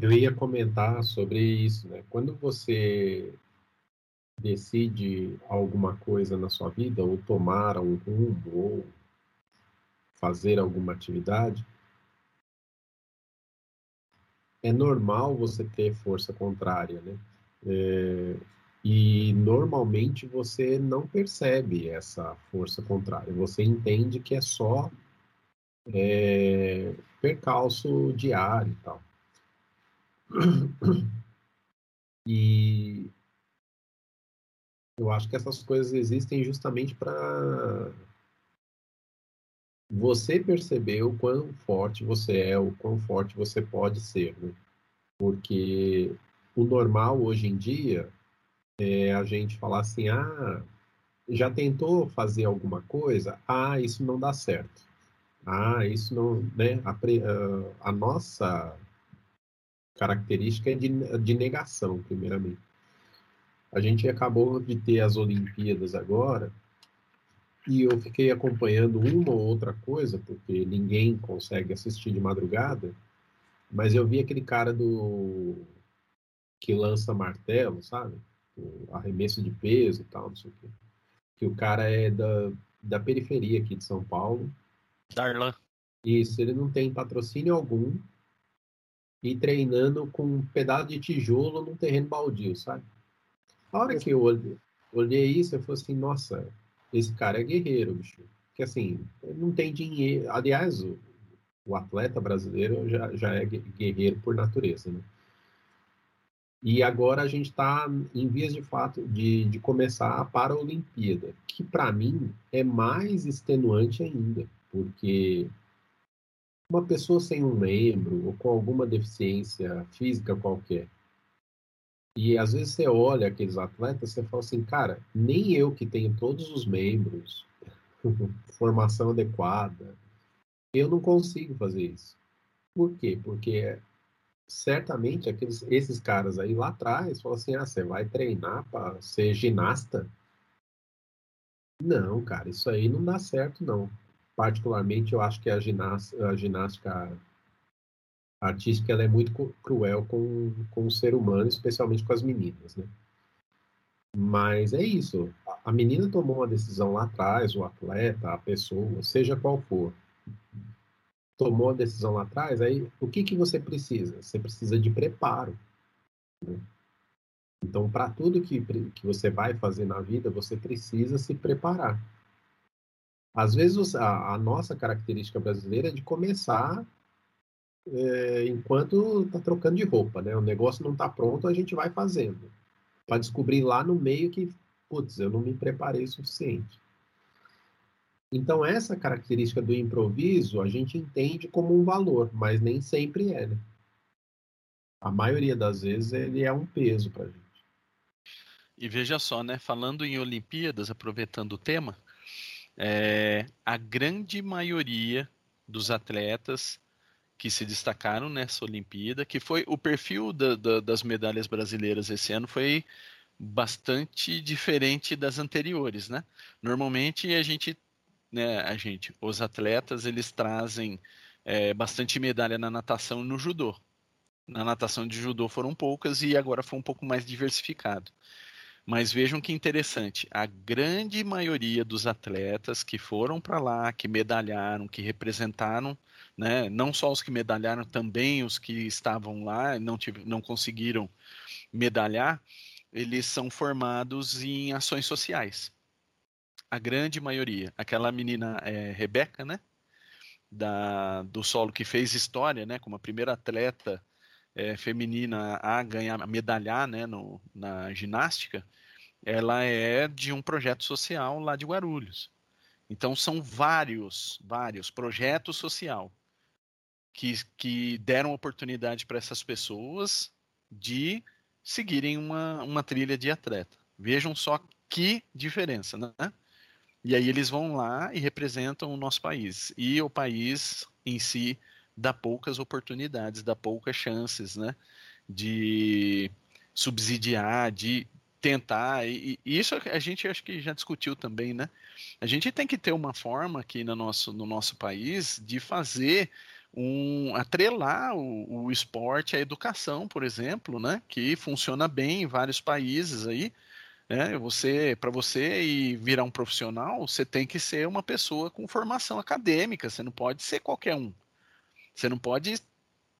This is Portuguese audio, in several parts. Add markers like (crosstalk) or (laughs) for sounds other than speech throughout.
Eu ia comentar sobre isso, né? Quando você decide alguma coisa na sua vida, ou tomar um rumo, ou fazer alguma atividade, é normal você ter força contrária, né? É, e normalmente você não percebe essa força contrária. Você entende que é só é, percalço diário e tal. E eu acho que essas coisas existem justamente para você perceber o quão forte você é, o quão forte você pode ser, né? Porque o normal hoje em dia é a gente falar assim, ah, já tentou fazer alguma coisa? Ah, isso não dá certo. Ah, isso não, né? A, a, a nossa característica é de, de negação, primeiramente. A gente acabou de ter as Olimpíadas agora, e eu fiquei acompanhando uma ou outra coisa, porque ninguém consegue assistir de madrugada, mas eu vi aquele cara do que lança martelo, sabe? O arremesso de peso e tal, não sei o quê. Que o cara é da, da periferia aqui de São Paulo. Darlan. Isso, ele não tem patrocínio algum e treinando com um pedaço de tijolo num terreno baldio, sabe? A hora que eu olhei, olhei isso, eu falei assim, nossa, esse cara é guerreiro, bicho. Que assim, não tem dinheiro. Aliás, o, o atleta brasileiro já, já é guerreiro por natureza, né? E agora a gente está em vias de fato de, de começar a Paralimpíada, que para mim é mais extenuante ainda, porque uma pessoa sem um membro ou com alguma deficiência física qualquer, e às vezes você olha aqueles atletas, você fala assim, cara, nem eu que tenho todos os membros, (laughs) formação adequada, eu não consigo fazer isso. Por quê? Porque certamente aqueles, esses caras aí lá atrás falam assim, ah, você vai treinar para ser ginasta? Não, cara, isso aí não dá certo, não. Particularmente, eu acho que a ginástica, a ginástica artística ela é muito cruel com, com o ser humano, especialmente com as meninas, né? Mas é isso. A menina tomou uma decisão lá atrás, o atleta, a pessoa, seja qual for, tomou a decisão lá atrás. Aí, o que que você precisa? Você precisa de preparo. Né? Então, para tudo que, que você vai fazer na vida, você precisa se preparar. Às vezes, a, a nossa característica brasileira é de começar é, enquanto está trocando de roupa, né? O negócio não está pronto, a gente vai fazendo. Para descobrir lá no meio que, putz, eu não me preparei o suficiente. Então, essa característica do improviso a gente entende como um valor, mas nem sempre é, né? A maioria das vezes ele é um peso para a gente. E veja só, né? Falando em Olimpíadas, aproveitando o tema, é, a grande maioria dos atletas que se destacaram nessa Olimpíada, que foi o perfil da, da, das medalhas brasileiras esse ano foi bastante diferente das anteriores, né? Normalmente a gente, né, a gente, os atletas eles trazem é, bastante medalha na natação e no judô. Na natação de judô foram poucas e agora foi um pouco mais diversificado. Mas vejam que interessante, a grande maioria dos atletas que foram para lá, que medalharam, que representaram, né, não só os que medalharam, também os que estavam lá não, não conseguiram medalhar, eles são formados em ações sociais. A grande maioria. Aquela menina é, Rebeca, né? Da, do solo que fez história, né? Como a primeira atleta é, feminina a ganhar, a medalhar né, no, na ginástica, ela é de um projeto social lá de Guarulhos. Então são vários, vários projetos social que, que deram oportunidade para essas pessoas de seguirem uma, uma trilha de atleta. Vejam só que diferença, né? E aí eles vão lá e representam o nosso país. E o país em si dá poucas oportunidades, dá poucas chances, né? De subsidiar, de tentar, e, e, isso a gente acho que já discutiu também, né? A gente tem que ter uma forma aqui no nosso, no nosso país de fazer um, atrelar o, o esporte à educação, por exemplo, né? Que funciona bem em vários países aí. Né? Você, para você ir virar um profissional, você tem que ser uma pessoa com formação acadêmica. Você não pode ser qualquer um. Você não pode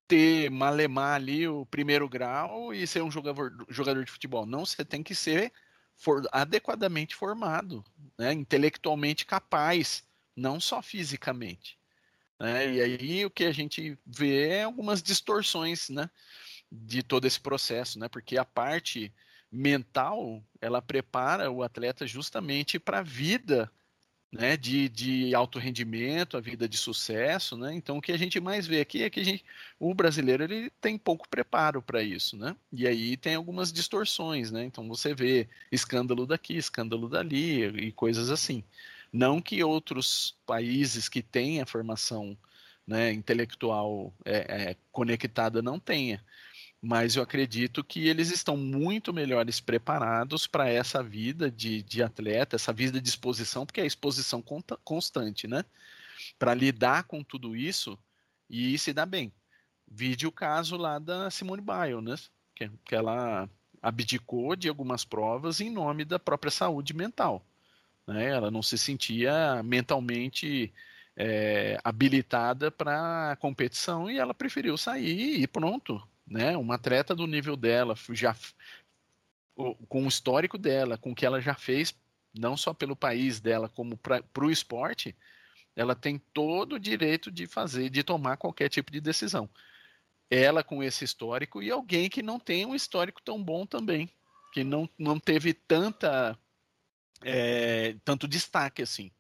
ter malemar ali o primeiro grau e ser um jogador, jogador de futebol. Não, você tem que ser for, adequadamente formado, né? intelectualmente capaz, não só fisicamente. Né? E aí o que a gente vê é algumas distorções né, de todo esse processo, né? porque a parte mental ela prepara o atleta justamente para a vida né, de, de alto rendimento, a vida de sucesso, né? Então o que a gente mais vê aqui é que gente, o brasileiro ele tem pouco preparo para isso, né? E aí tem algumas distorções, né? Então você vê escândalo daqui, escândalo dali e coisas assim. Não que outros países que têm a formação né, intelectual é, é, conectada não tenha, mas eu acredito que eles estão muito melhores preparados para essa vida de, de atleta, essa vida de exposição, porque é exposição constante, né? Para lidar com tudo isso e se dar bem. Vide o caso lá da Simone Biles, né? Que, que ela abdicou de algumas provas em nome da própria saúde mental. Né? Ela não se sentia mentalmente é, habilitada para competição e ela preferiu sair e pronto. Né? Uma atleta do nível dela, já com o histórico dela, com o que ela já fez, não só pelo país dela, como para o esporte, ela tem todo o direito de fazer, de tomar qualquer tipo de decisão. Ela com esse histórico e alguém que não tem um histórico tão bom também, que não, não teve tanta é, tanto destaque assim.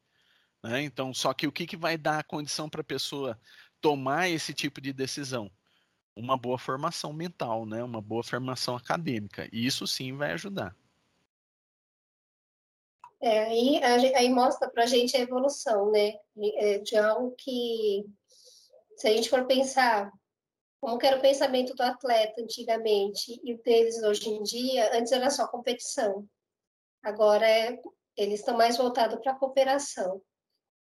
Né? Então, só que o que, que vai dar a condição para a pessoa tomar esse tipo de decisão? Uma boa formação mental, né? uma boa formação acadêmica. E isso sim vai ajudar. É, aí, aí mostra para a gente a evolução, né? É, de algo que, se a gente for pensar como era o pensamento do atleta antigamente e o deles hoje em dia, antes era só competição. Agora é, eles estão mais voltados para a cooperação.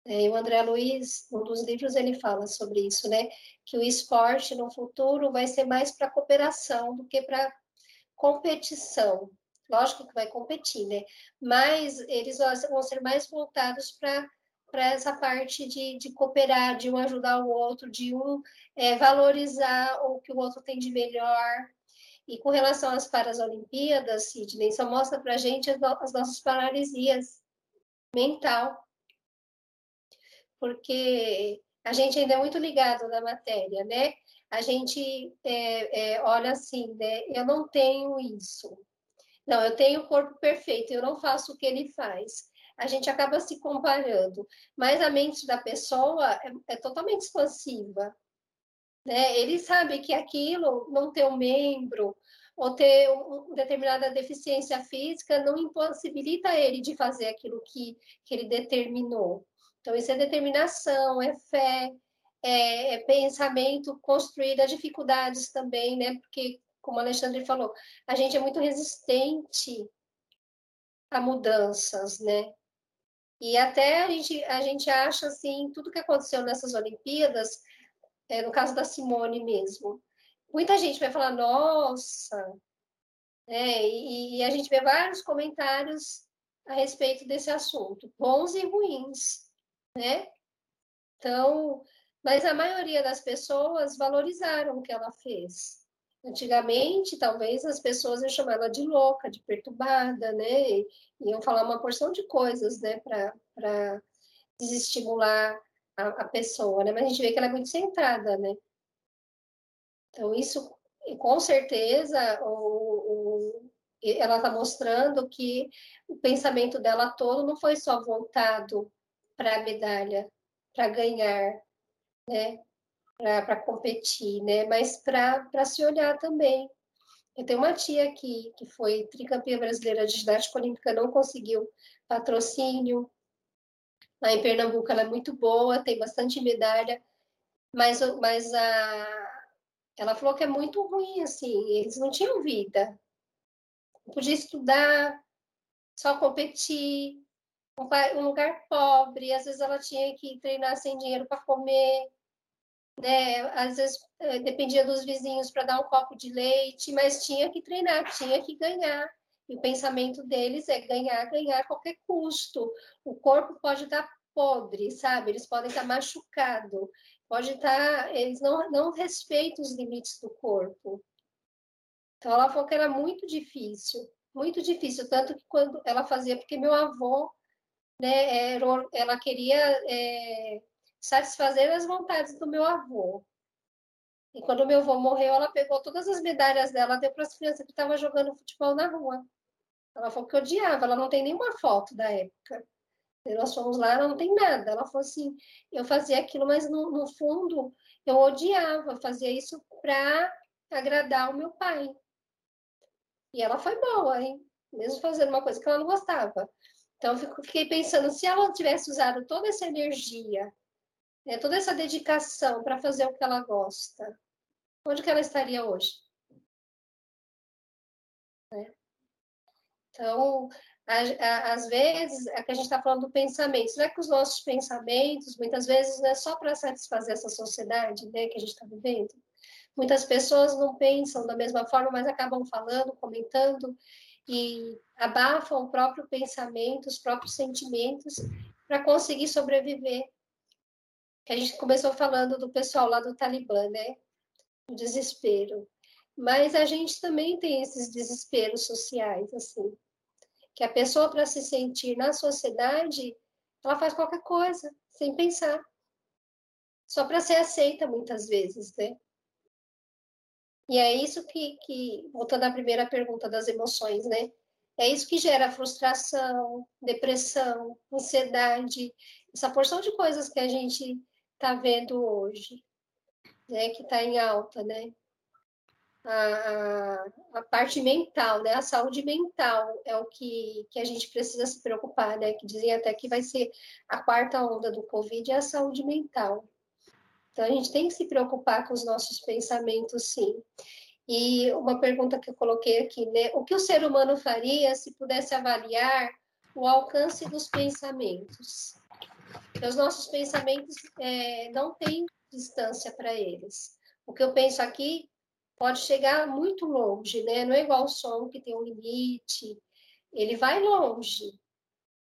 É, o André Luiz, um dos livros, ele fala sobre isso, né? Que o esporte no futuro vai ser mais para cooperação do que para competição. Lógico que vai competir, né? Mas eles vão ser mais voltados para para essa parte de, de, cooperar, de um ajudar o outro, de um é, valorizar o que o outro tem de melhor, e com relação às Paralimpíadas, Sidney, só mostra para a gente as, as nossas paralisias mental, porque a gente ainda é muito ligado na matéria, né? A gente é, é, olha assim, né? Eu não tenho isso. Não, eu tenho o corpo perfeito, eu não faço o que ele faz. A gente acaba se comparando, mas a mente da pessoa é, é totalmente expansiva. Né? Ele sabe que aquilo, não ter um membro ou ter uma determinada deficiência física, não impossibilita ele de fazer aquilo que, que ele determinou. Então, isso é determinação, é fé, é, é pensamento construído a dificuldades também, né? Porque, como o Alexandre falou, a gente é muito resistente a mudanças, né? E até a gente, a gente acha, assim, tudo que aconteceu nessas Olimpíadas é, no caso da Simone mesmo. Muita gente vai falar, nossa, é, e, e, a gente vê vários comentários a respeito desse assunto, bons e ruins, né? Então, mas a maioria das pessoas valorizaram o que ela fez. Antigamente, talvez as pessoas iam chamar ela de louca, de perturbada, né? E iam falar uma porção de coisas, né, para desestimular a, a, pessoa, né? Mas a gente vê que ela é muito centrada, né? Então, isso, com certeza, o, o ela está mostrando que o pensamento dela todo não foi só voltado para a medalha, para ganhar, né? Para competir, né? Mas para se olhar também. Eu tenho uma tia que, que foi tricampeã brasileira de ginástica olímpica, não conseguiu patrocínio, Lá em Pernambuco ela é muito boa, tem bastante medalha, mas, mas a, ela falou que é muito ruim, assim, eles não tinham vida. Não podia estudar, só competir, um, lugar pobre, às vezes ela tinha que treinar sem dinheiro para comer. né? Às vezes é, dependia dos vizinhos para dar um copo de leite, mas tinha que treinar, tinha que ganhar. E o pensamento deles é ganhar, ganhar a qualquer custo. O corpo pode estar podre, sabe? Eles podem estar machucado, pode estar, eles não não respeitam os limites do corpo. Então ela falou que era muito difícil, muito difícil, tanto que quando ela fazia, porque meu avô, né, ela queria é, satisfazer as vontades do meu avô. E quando meu avô morreu, ela pegou todas as medalhas dela, deu para as crianças que estavam jogando futebol na rua. Ela falou que odiava, ela não tem nenhuma foto da época. E nós fomos lá, ela não tem nada. Ela falou assim: eu fazia aquilo, mas no, no fundo eu odiava, fazia isso para agradar o meu pai. E ela foi boa, hein? Mesmo fazendo uma coisa que ela não gostava. Então, eu fiquei pensando, se ela tivesse usado toda essa energia, né, toda essa dedicação para fazer o que ela gosta, onde que ela estaria hoje? Né? Então, às vezes, é que a gente está falando do pensamento. Será que os nossos pensamentos, muitas vezes, não é só para satisfazer essa sociedade né, que a gente está vivendo? Muitas pessoas não pensam da mesma forma, mas acabam falando, comentando e abafam o próprio pensamento, os próprios sentimentos para conseguir sobreviver. A gente começou falando do pessoal lá do Talibã, né? O desespero. Mas a gente também tem esses desesperos sociais, assim. Que a pessoa, para se sentir na sociedade, ela faz qualquer coisa, sem pensar. Só para ser aceita, muitas vezes, né? E é isso que, que, voltando à primeira pergunta das emoções, né? É isso que gera frustração, depressão, ansiedade, essa porção de coisas que a gente está vendo hoje, né? Que está em alta, né? A, a, parte mental, né? A saúde mental é o que, que a gente precisa se preocupar, né? Que dizem até que vai ser a quarta onda do Covid é a saúde mental. Então, a gente tem que se preocupar com os nossos pensamentos, sim. E uma pergunta que eu coloquei aqui, né? O que o ser humano faria se pudesse avaliar o alcance dos pensamentos? Os nossos pensamentos é, não têm distância para eles. O que eu penso aqui pode chegar muito longe, né? Não é igual o som que tem um limite, ele vai longe.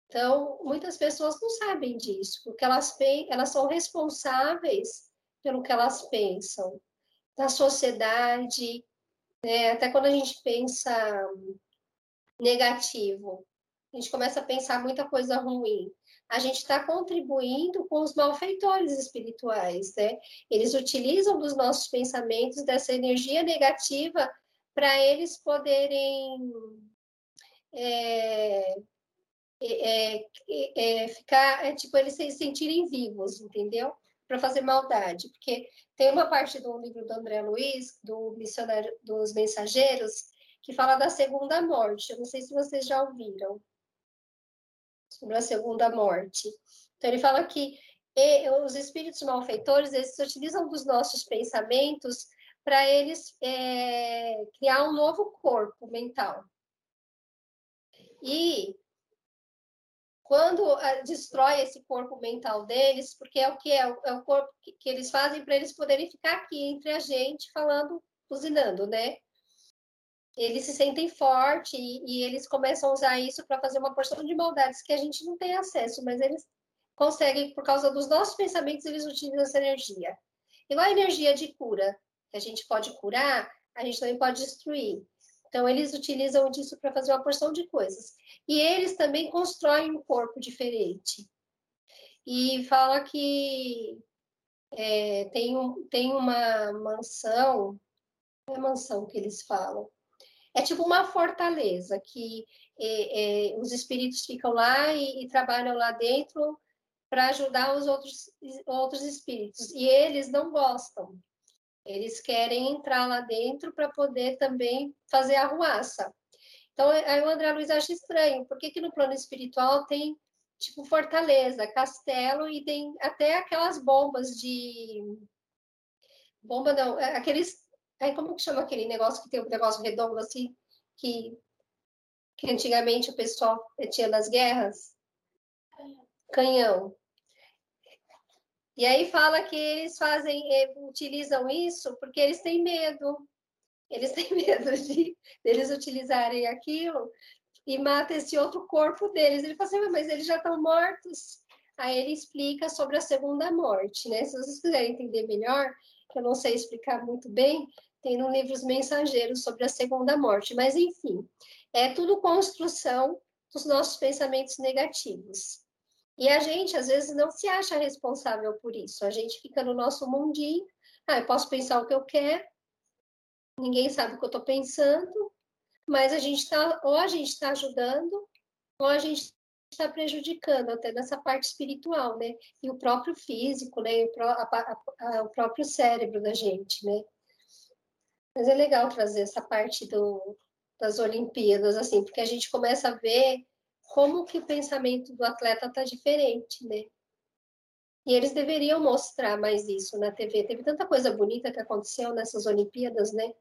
Então, muitas pessoas não sabem disso, porque elas, elas são responsáveis pelo que elas pensam, da sociedade, né? até quando a gente pensa negativo, a gente começa a pensar muita coisa ruim. A gente está contribuindo com os malfeitores espirituais, né? Eles utilizam dos nossos pensamentos, dessa energia negativa, para eles poderem é, é, é, ficar, é, tipo, eles se sentirem vivos, entendeu? Para fazer maldade, porque tem uma parte do livro do André Luiz, do missionário dos mensageiros, que fala da segunda morte. Eu não sei se vocês já ouviram sobre a segunda morte. Então ele fala que os espíritos malfeitores eles utilizam dos nossos pensamentos para eles é, criar um novo corpo mental. E quando uh, destrói esse corpo mental deles, porque é o que é, é o corpo que, que eles fazem para eles poderem ficar aqui entre a gente falando, cozinhando, né? Eles se sentem fortes e, e eles começam a usar isso para fazer uma porção de maldades que a gente não tem acesso, mas eles conseguem, por causa dos nossos pensamentos, eles utilizam essa energia. Igual a energia de cura, que a gente pode curar, a gente também pode destruir. Então, eles utilizam disso para fazer uma porção de coisas. E eles também constroem um corpo diferente. E fala que é, tem, um, tem uma mansão, é mansão que eles falam, é tipo uma fortaleza que é, é, os espíritos ficam lá e, e trabalham lá dentro para ajudar os outros, outros espíritos. E eles não gostam. Eles querem entrar lá dentro para poder também fazer a ruaça. Então, aí o André Luiz acha estranho, por que, que no plano espiritual tem, tipo, fortaleza, castelo e tem até aquelas bombas de... Bomba não, é, aqueles... Aí, como que chama aquele negócio que tem um negócio redondo assim, que, que antigamente o pessoal tinha nas guerras? Canhão. E aí fala que eles fazem, eh, utilizam isso porque eles têm medo. Eles têm (laughs) medo de eles utilizarem aquilo e mata esse outro corpo deles. Ele fala assim, mas eles já estão mortos. Aí ele explica sobre a segunda morte, né? Se vocês quiserem entender melhor, que eu não sei explicar muito bem, tem no livro Os Mensageiros sobre a segunda morte. Mas, enfim, é tudo construção dos nossos pensamentos negativos. E a gente, às vezes, não se acha responsável por isso. A gente fica no nosso mundinho. Ah, eu posso pensar o que eu quero, ninguém sabe o que eu estou pensando, mas a gente está, ou a gente está ajudando, ou a gente está prejudicando até nessa parte espiritual, né? E o próprio físico, né? O, a, a, a, o próprio cérebro da gente, né? Mas é legal trazer essa parte do, das Olimpíadas, assim, porque a gente começa a ver como que o pensamento do atleta está diferente, né? E eles deveriam mostrar mais isso na TV. Teve tanta coisa bonita que aconteceu nessas Olimpíadas, né?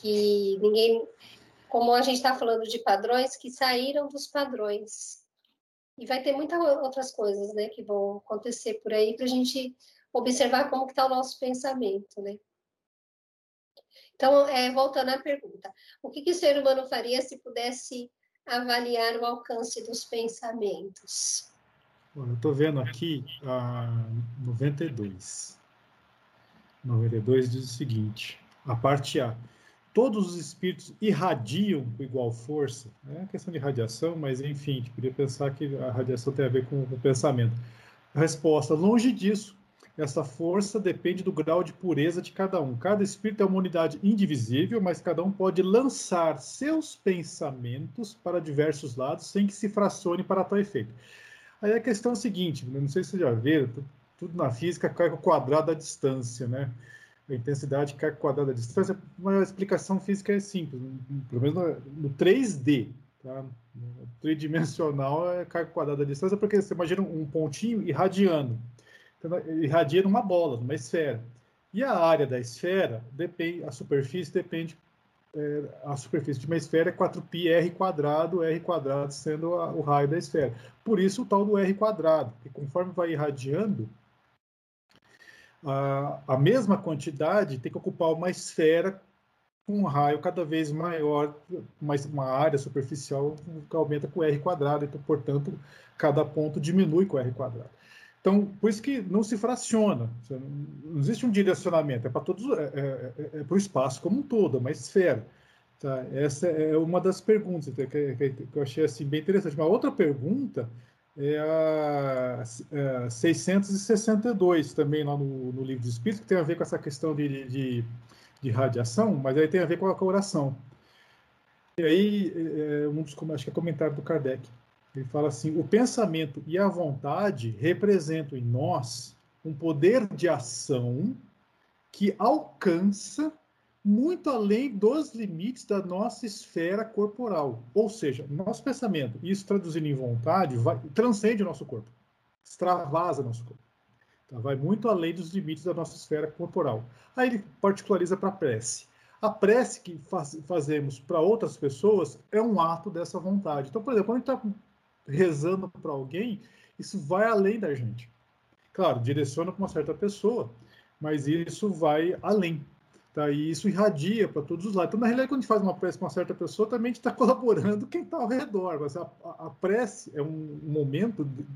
Que ninguém. Como a gente está falando de padrões, que saíram dos padrões. E vai ter muitas outras coisas, né, que vão acontecer por aí para a gente observar como está o nosso pensamento, né? Então, é, voltando à pergunta, o que, que o ser humano faria se pudesse avaliar o alcance dos pensamentos? Bom, eu estou vendo aqui a 92. 92 diz o seguinte: a parte A. Todos os espíritos irradiam com igual força. É uma questão de radiação, mas enfim, a gente podia pensar que a radiação tem a ver com o pensamento. Resposta: longe disso. Essa força depende do grau de pureza de cada um. Cada espírito é uma unidade indivisível, mas cada um pode lançar seus pensamentos para diversos lados sem que se fracione para tal efeito. Aí a questão é a seguinte, não sei se vocês já viram, tudo na física cai com o quadrado da distância, né? A intensidade cai com o quadrado da distância. Uma explicação física é simples, pelo menos no, 3D, tá? Tridimensional é cai com o quadrado da distância, porque você imagina um pontinho irradiando irradia numa bola, numa esfera. E a área da esfera, depende, a superfície depende, é, a superfície de uma esfera é 4π r quadrado, r quadrado sendo a, o raio da esfera. Por isso o tal do r quadrado, que conforme vai irradiando, a, a mesma quantidade tem que ocupar uma esfera com um raio cada vez maior, mas uma área superficial que aumenta com r quadrado, então, portanto, cada ponto diminui com r quadrado. Então, por isso que não se fraciona, não existe um direcionamento, é para todos, é, é, é, é para o espaço como um todo, é uma esfera. Tá? Essa é uma das perguntas que, que, eu achei assim, bem interessante. Uma outra pergunta é a, a 662, também lá no, no livro dos Espíritos, que tem a ver com essa questão de, de, de radiação, mas aí tem a ver com a, com a oração. E aí, é, um dos, acho que é comentário do Kardec. Ele fala assim: o pensamento e a vontade representam em nós um poder de ação que alcança muito além dos limites da nossa esfera corporal. Ou seja, nosso pensamento, isso traduzindo em vontade, vai, transcende o nosso corpo, extravasa nosso corpo. Tá? Vai muito além dos limites da nossa esfera corporal. Aí ele particulariza para a prece. A prece que faz, fazemos para outras pessoas é um ato dessa vontade. Então, por exemplo, quando a gente está rezando para alguém, isso vai além da gente. Claro, direciona para uma certa pessoa, mas isso vai além. Tá? E isso irradia para todos os lados. Então, na realidade, quando a gente faz uma prece para uma certa pessoa, também a gente está (laughs) colaborando quem está ao redor. Mas a, a, prece é um momento de,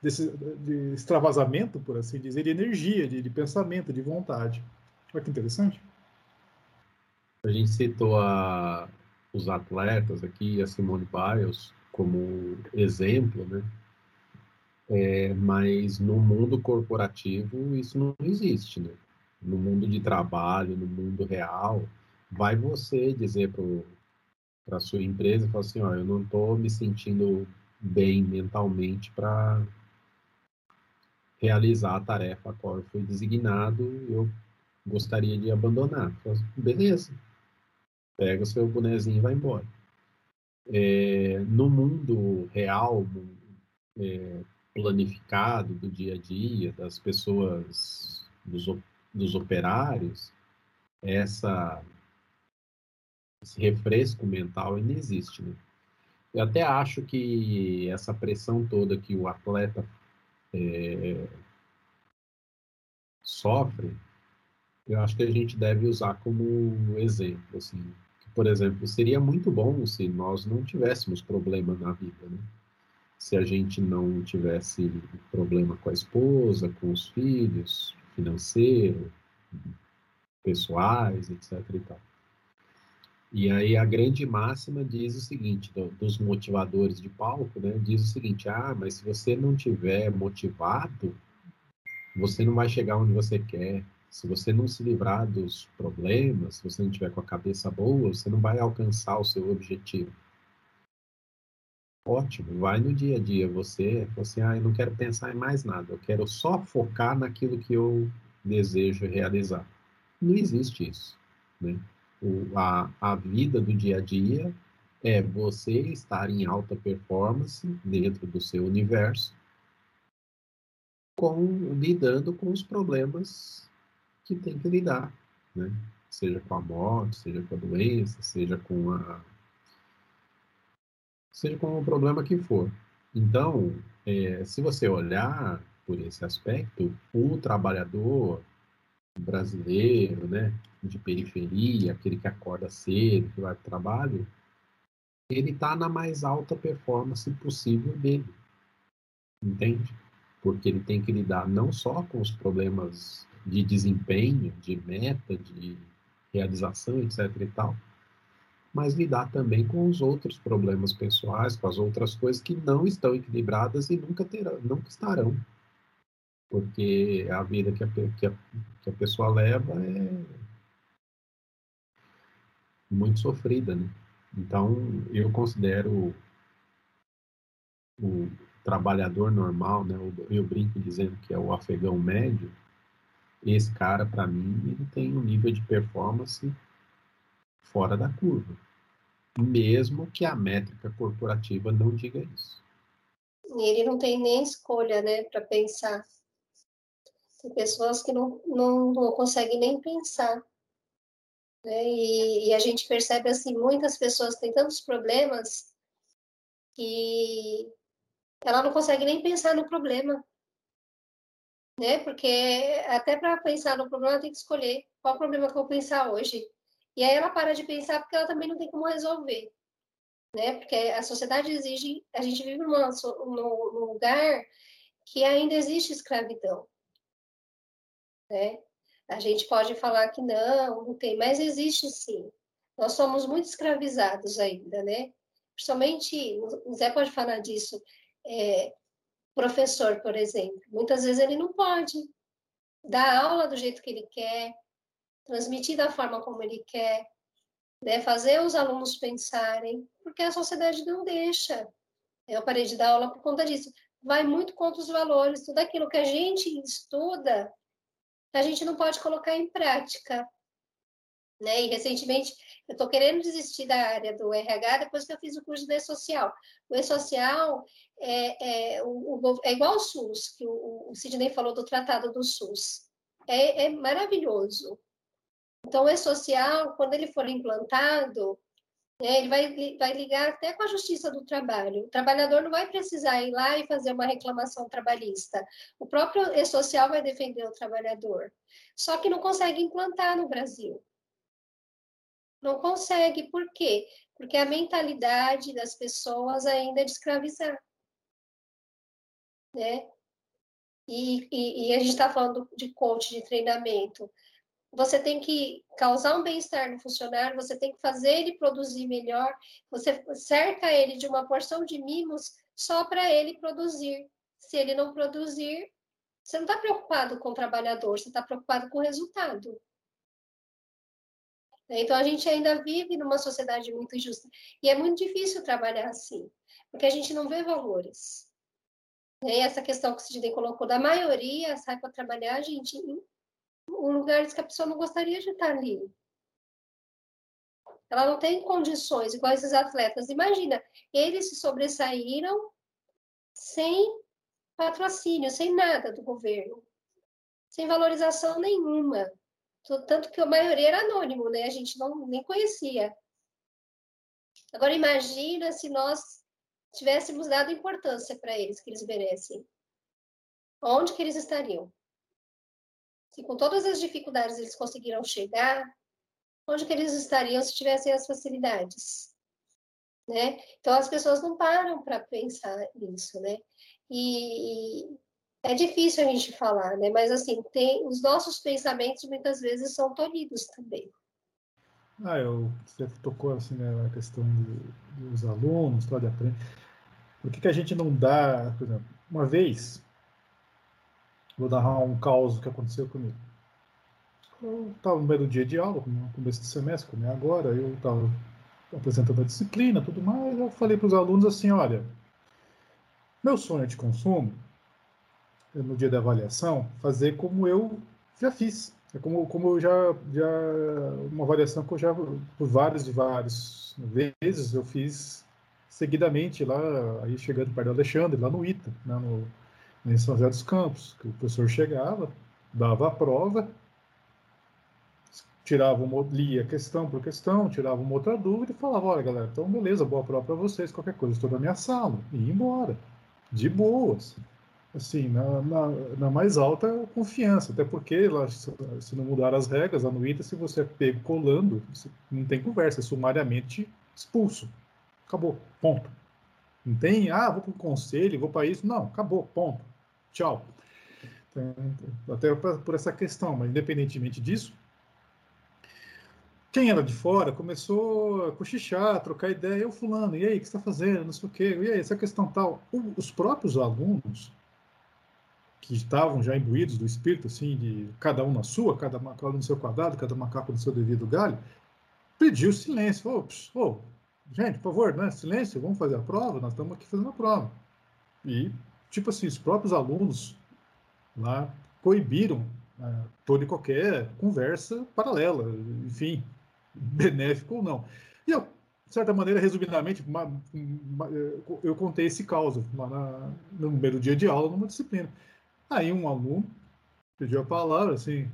desse, de extravasamento, por assim dizer, de energia, de, de pensamento, de vontade. Olha que interessante. A gente citou a, os atletas aqui, a Simone Biles, como exemplo, né? É, mas no mundo corporativo isso não existe, né? No mundo de trabalho, no mundo real, vai você dizer para a sua empresa, falar assim, ó, eu não estou me sentindo bem mentalmente para realizar a tarefa a qual eu fui designado, eu gostaria de abandonar. Assim, Beleza, pega o seu bonezinho e vai embora é, no mundo real, é, planificado do dia a dia, das pessoas, dos, dos operários, essa, esse refresco mental ainda existe. Né? Eu até acho que essa pressão toda que o atleta é, sofre, eu acho que a gente deve usar como exemplo, assim, por exemplo, seria muito bom se nós não tivéssemos problema na vida, né? Se a gente não tivesse problema com a esposa, com os filhos, financeiro, pessoais, etc. E, tal. e aí a grande máxima diz o seguinte, do, dos motivadores de palco, né, diz o seguinte, ah, mas se você não tiver motivado, você não vai chegar onde você quer. Se você não se livrar dos problemas, se você não tiver com a cabeça boa, você não vai alcançar o seu objetivo. Ótimo, vai no dia a dia. Você, assim, ah, eu não quero pensar em mais nada, eu quero só focar naquilo que eu desejo realizar. Não existe isso. Né? O, a, a vida do dia a dia é você estar em alta performance dentro do seu universo, com, lidando com os problemas que tem que lidar, né? Seja com a morte, seja com a doença, seja com a seja com o problema que for. Então, é, se você olhar por esse aspecto, o trabalhador brasileiro, né, de periferia, aquele que acorda cedo, que vai para o trabalho, ele está na mais alta performance possível dele, entende? Porque ele tem que lidar não só com os problemas de desempenho, de meta, de realização, etc. e tal, mas lidar também com os outros problemas pessoais, com as outras coisas que não estão equilibradas e nunca terão, nunca estarão porque a vida que a, que a, que a pessoa leva é muito sofrida, né? Então, eu considero o trabalhador normal, né? Eu brinco dizendo que é o afegão médio. Esse cara, para mim, ele tem um nível de performance fora da curva, mesmo que a métrica corporativa não diga isso. Ele não tem nem escolha, né, para pensar. Tem pessoas que não, não, não conseguem nem pensar. Né? E, e, a gente percebe, assim, muitas pessoas têm tantos problemas que ela não consegue nem pensar no problema. Né? Porque até para pensar no problema, tem que escolher qual problema que eu vou pensar hoje. E aí ela para de pensar porque ela também não tem como resolver. Né? Porque a sociedade exige, a gente vive numa, num lugar que ainda existe escravidão né? A gente pode falar que não, não tem, mas existe sim. Nós somos muito escravizados ainda, né? Principalmente, o Zé pode falar disso, é, professor, por exemplo. Muitas vezes ele não pode dar aula do jeito que ele quer, transmitir da forma como ele quer, né? fazer os alunos pensarem, porque a sociedade não deixa. Eu parei de dar aula por conta disso. Vai muito contra os valores, tudo aquilo que a gente estuda a gente não pode colocar em prática. Né? E recentemente eu estou querendo desistir da área do RH depois que eu fiz o curso de E-Social. O E-Social é, é, é igual ao SUS, que o, o Sidney falou do tratado do SUS. É, é maravilhoso. Então, o E-Social, quando ele for implantado, né, ele vai, vai ligar até com a Justiça do Trabalho. O trabalhador não vai precisar ir lá e fazer uma reclamação trabalhista. O próprio E-Social vai defender o trabalhador. Só que não consegue implantar no Brasil. Não consegue, por quê? Porque a mentalidade das pessoas ainda é de escravizar. Né? E, e, e a gente está falando de coach, de treinamento você tem que causar um bem-estar no funcionário, você tem que fazer ele produzir melhor, você cerca ele de uma porção de mimos só para ele produzir. Se ele não produzir, você não está preocupado com o trabalhador, você está preocupado com o resultado. Então, a gente ainda vive numa sociedade muito injusta. E é muito difícil trabalhar assim, porque a gente não vê valores. E essa questão que o Sidney colocou, da maioria sai para trabalhar, gente, um lugar que a pessoa não gostaria de estar ali. Ela não tem condições, igual esses atletas. Imagina, eles se sobressaíram sem patrocínio, sem nada do governo, sem valorização nenhuma. Tanto que a maioria era anônimo, né? A gente não, nem conhecia. Agora, imagina se nós tivéssemos dado importância para eles, que eles merecem. onde que eles estariam? Se com todas as dificuldades eles conseguiram chegar, onde que eles estariam se tivessem as facilidades? Né? Então as pessoas não param para pensar nisso, né? E, é difícil a gente falar, né? Mas assim, tem os nossos pensamentos muitas vezes são tolhidos também. Ah, eu, você tocou assim né, na questão dos alunos, de aprender. Por que, que a gente não dá, por exemplo, uma vez, vou dar um caos que aconteceu comigo. Eu estava no meio do dia de aula, no começo do semestre, como é agora, eu estava apresentando a disciplina, tudo mais, eu falei para os alunos assim, olha, meu sonho de consumo, no dia da avaliação, fazer como eu já fiz. É como, como eu já, já. Uma avaliação que eu já, por várias e várias vezes, eu fiz seguidamente lá, aí chegando perto do Alexandre, lá no ITA, né, no, em São José dos Campos, que o professor chegava, dava a prova, tirava uma, lia questão por questão, tirava uma outra dúvida e falava, olha galera, então beleza, boa prova para vocês, qualquer coisa, estou na minha sala, e ia embora, de boas, assim, na, na, na, mais alta confiança, até porque lá, se não mudar as regras, lá no ITA, se você é pego colando, não tem conversa, é sumariamente expulso. Acabou, ponto. Não tem, ah, vou para o conselho, vou para isso. Não, acabou, ponto. Tchau. Então, até por essa questão, mas independentemente disso, quem era de fora começou a cochichar, a trocar ideia. Eu, fulano, e aí, o que está fazendo? Não sei o quê. E aí, essa questão tal. Os próprios alunos que estavam já imbuídos do espírito, assim, de cada um na sua, cada macaco no seu quadrado, cada macaco no seu devido galho, pediu silêncio. Oh, oh, gente, por favor, né? silêncio, vamos fazer a prova, nós estamos aqui fazendo a prova. E, tipo assim, os próprios alunos lá proibiram né, toda e qualquer conversa paralela, enfim, (laughs) benéfico ou não. E eu, de certa maneira, resumidamente, eu contei esse caos no primeiro dia de aula, numa disciplina. Aí um aluno pediu a palavra, assim,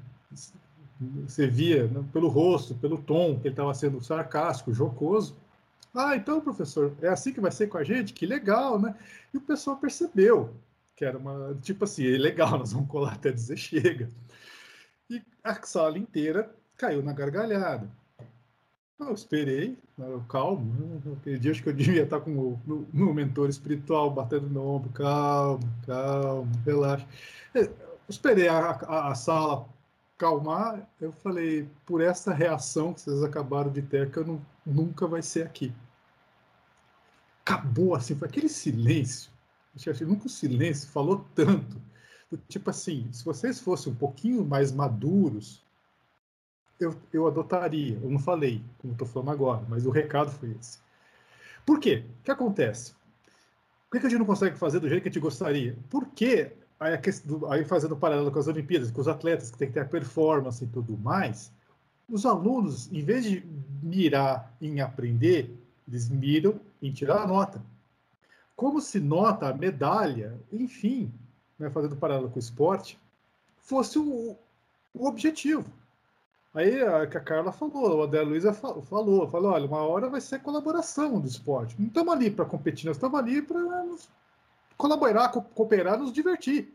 você via né, pelo rosto, pelo tom, que ele estava sendo sarcástico, jocoso. Ah, então, professor, é assim que vai ser com a gente? Que legal, né? E o pessoal percebeu que era uma, tipo assim, é legal, (laughs) nós vamos colar até dizer chega. E a sala inteira caiu na gargalhada. Eu esperei, eu, calmo, né? aquele dia acho que eu (laughs) devia estar com o meu mentor espiritual batendo no ombro, calma, calma, relaxa. Eu esperei a, a, a sala calmar, eu falei, por essa reação que vocês acabaram de ter, que eu não, nunca vai ser aqui. Acabou assim, foi aquele silêncio. Eu nunca o silêncio falou tanto. Tipo assim, se vocês fossem um pouquinho mais maduros, eu, eu adotaria. Eu não falei, como estou falando agora, mas o recado foi esse. Por quê? O que acontece? Por que a gente não consegue fazer do jeito que a gente gostaria? Porque aí, aí fazendo paralelo com as Olimpíadas, com os atletas que têm que ter a performance e tudo mais, os alunos, em vez de mirar em aprender, eles miram em tirar a nota. Como se nota, a medalha, enfim, né, fazendo paralelo com o esporte, fosse o, o objetivo. Aí a, a Carla falou, a Adélia Luiza falou, falou, olha, uma hora vai ser colaboração do esporte. Não estamos ali para competir, nós estamos ali para colaborar, co cooperar, nos divertir.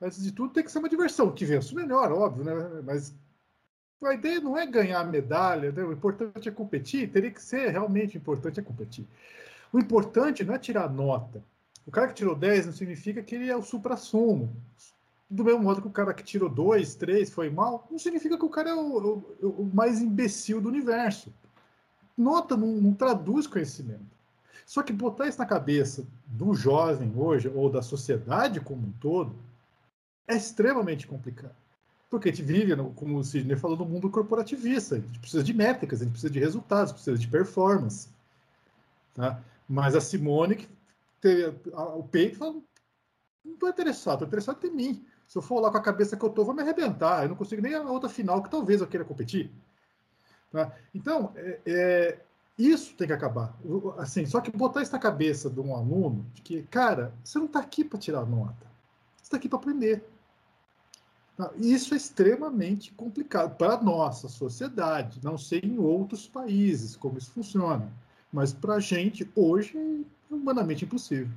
Antes de tudo, tem que ser uma diversão. Que vença melhor, óbvio, né? Mas a ideia não é ganhar medalha, né? o importante é competir, teria que ser realmente importante é competir. O importante não é tirar nota. O cara que tirou 10 não significa que ele é o supra-sumo. Do mesmo modo que o cara que tirou 2, 3 foi mal, não significa que o cara é o, o, o mais imbecil do universo. Nota não, não traduz conhecimento. Só que botar isso na cabeça do jovem hoje, ou da sociedade como um todo, é extremamente complicado. Porque a gente vive, como o Sidney falou, no mundo corporativista. A gente precisa de métricas, a gente precisa de resultados, precisa de performance. Tá? Mas a Simone, que teve o peito, falou, não estou interessado, estou interessado em mim. Se eu for lá com a cabeça que eu estou, vou me arrebentar. Eu não consigo nem a outra final que talvez eu queira competir. Tá? Então, é, é, isso tem que acabar. Assim, só que botar isso na cabeça de um aluno, de que, cara, você não está aqui para tirar nota. Você está aqui para aprender. Isso é extremamente complicado para a nossa sociedade. Não sei em outros países como isso funciona, mas para a gente, hoje, é humanamente impossível.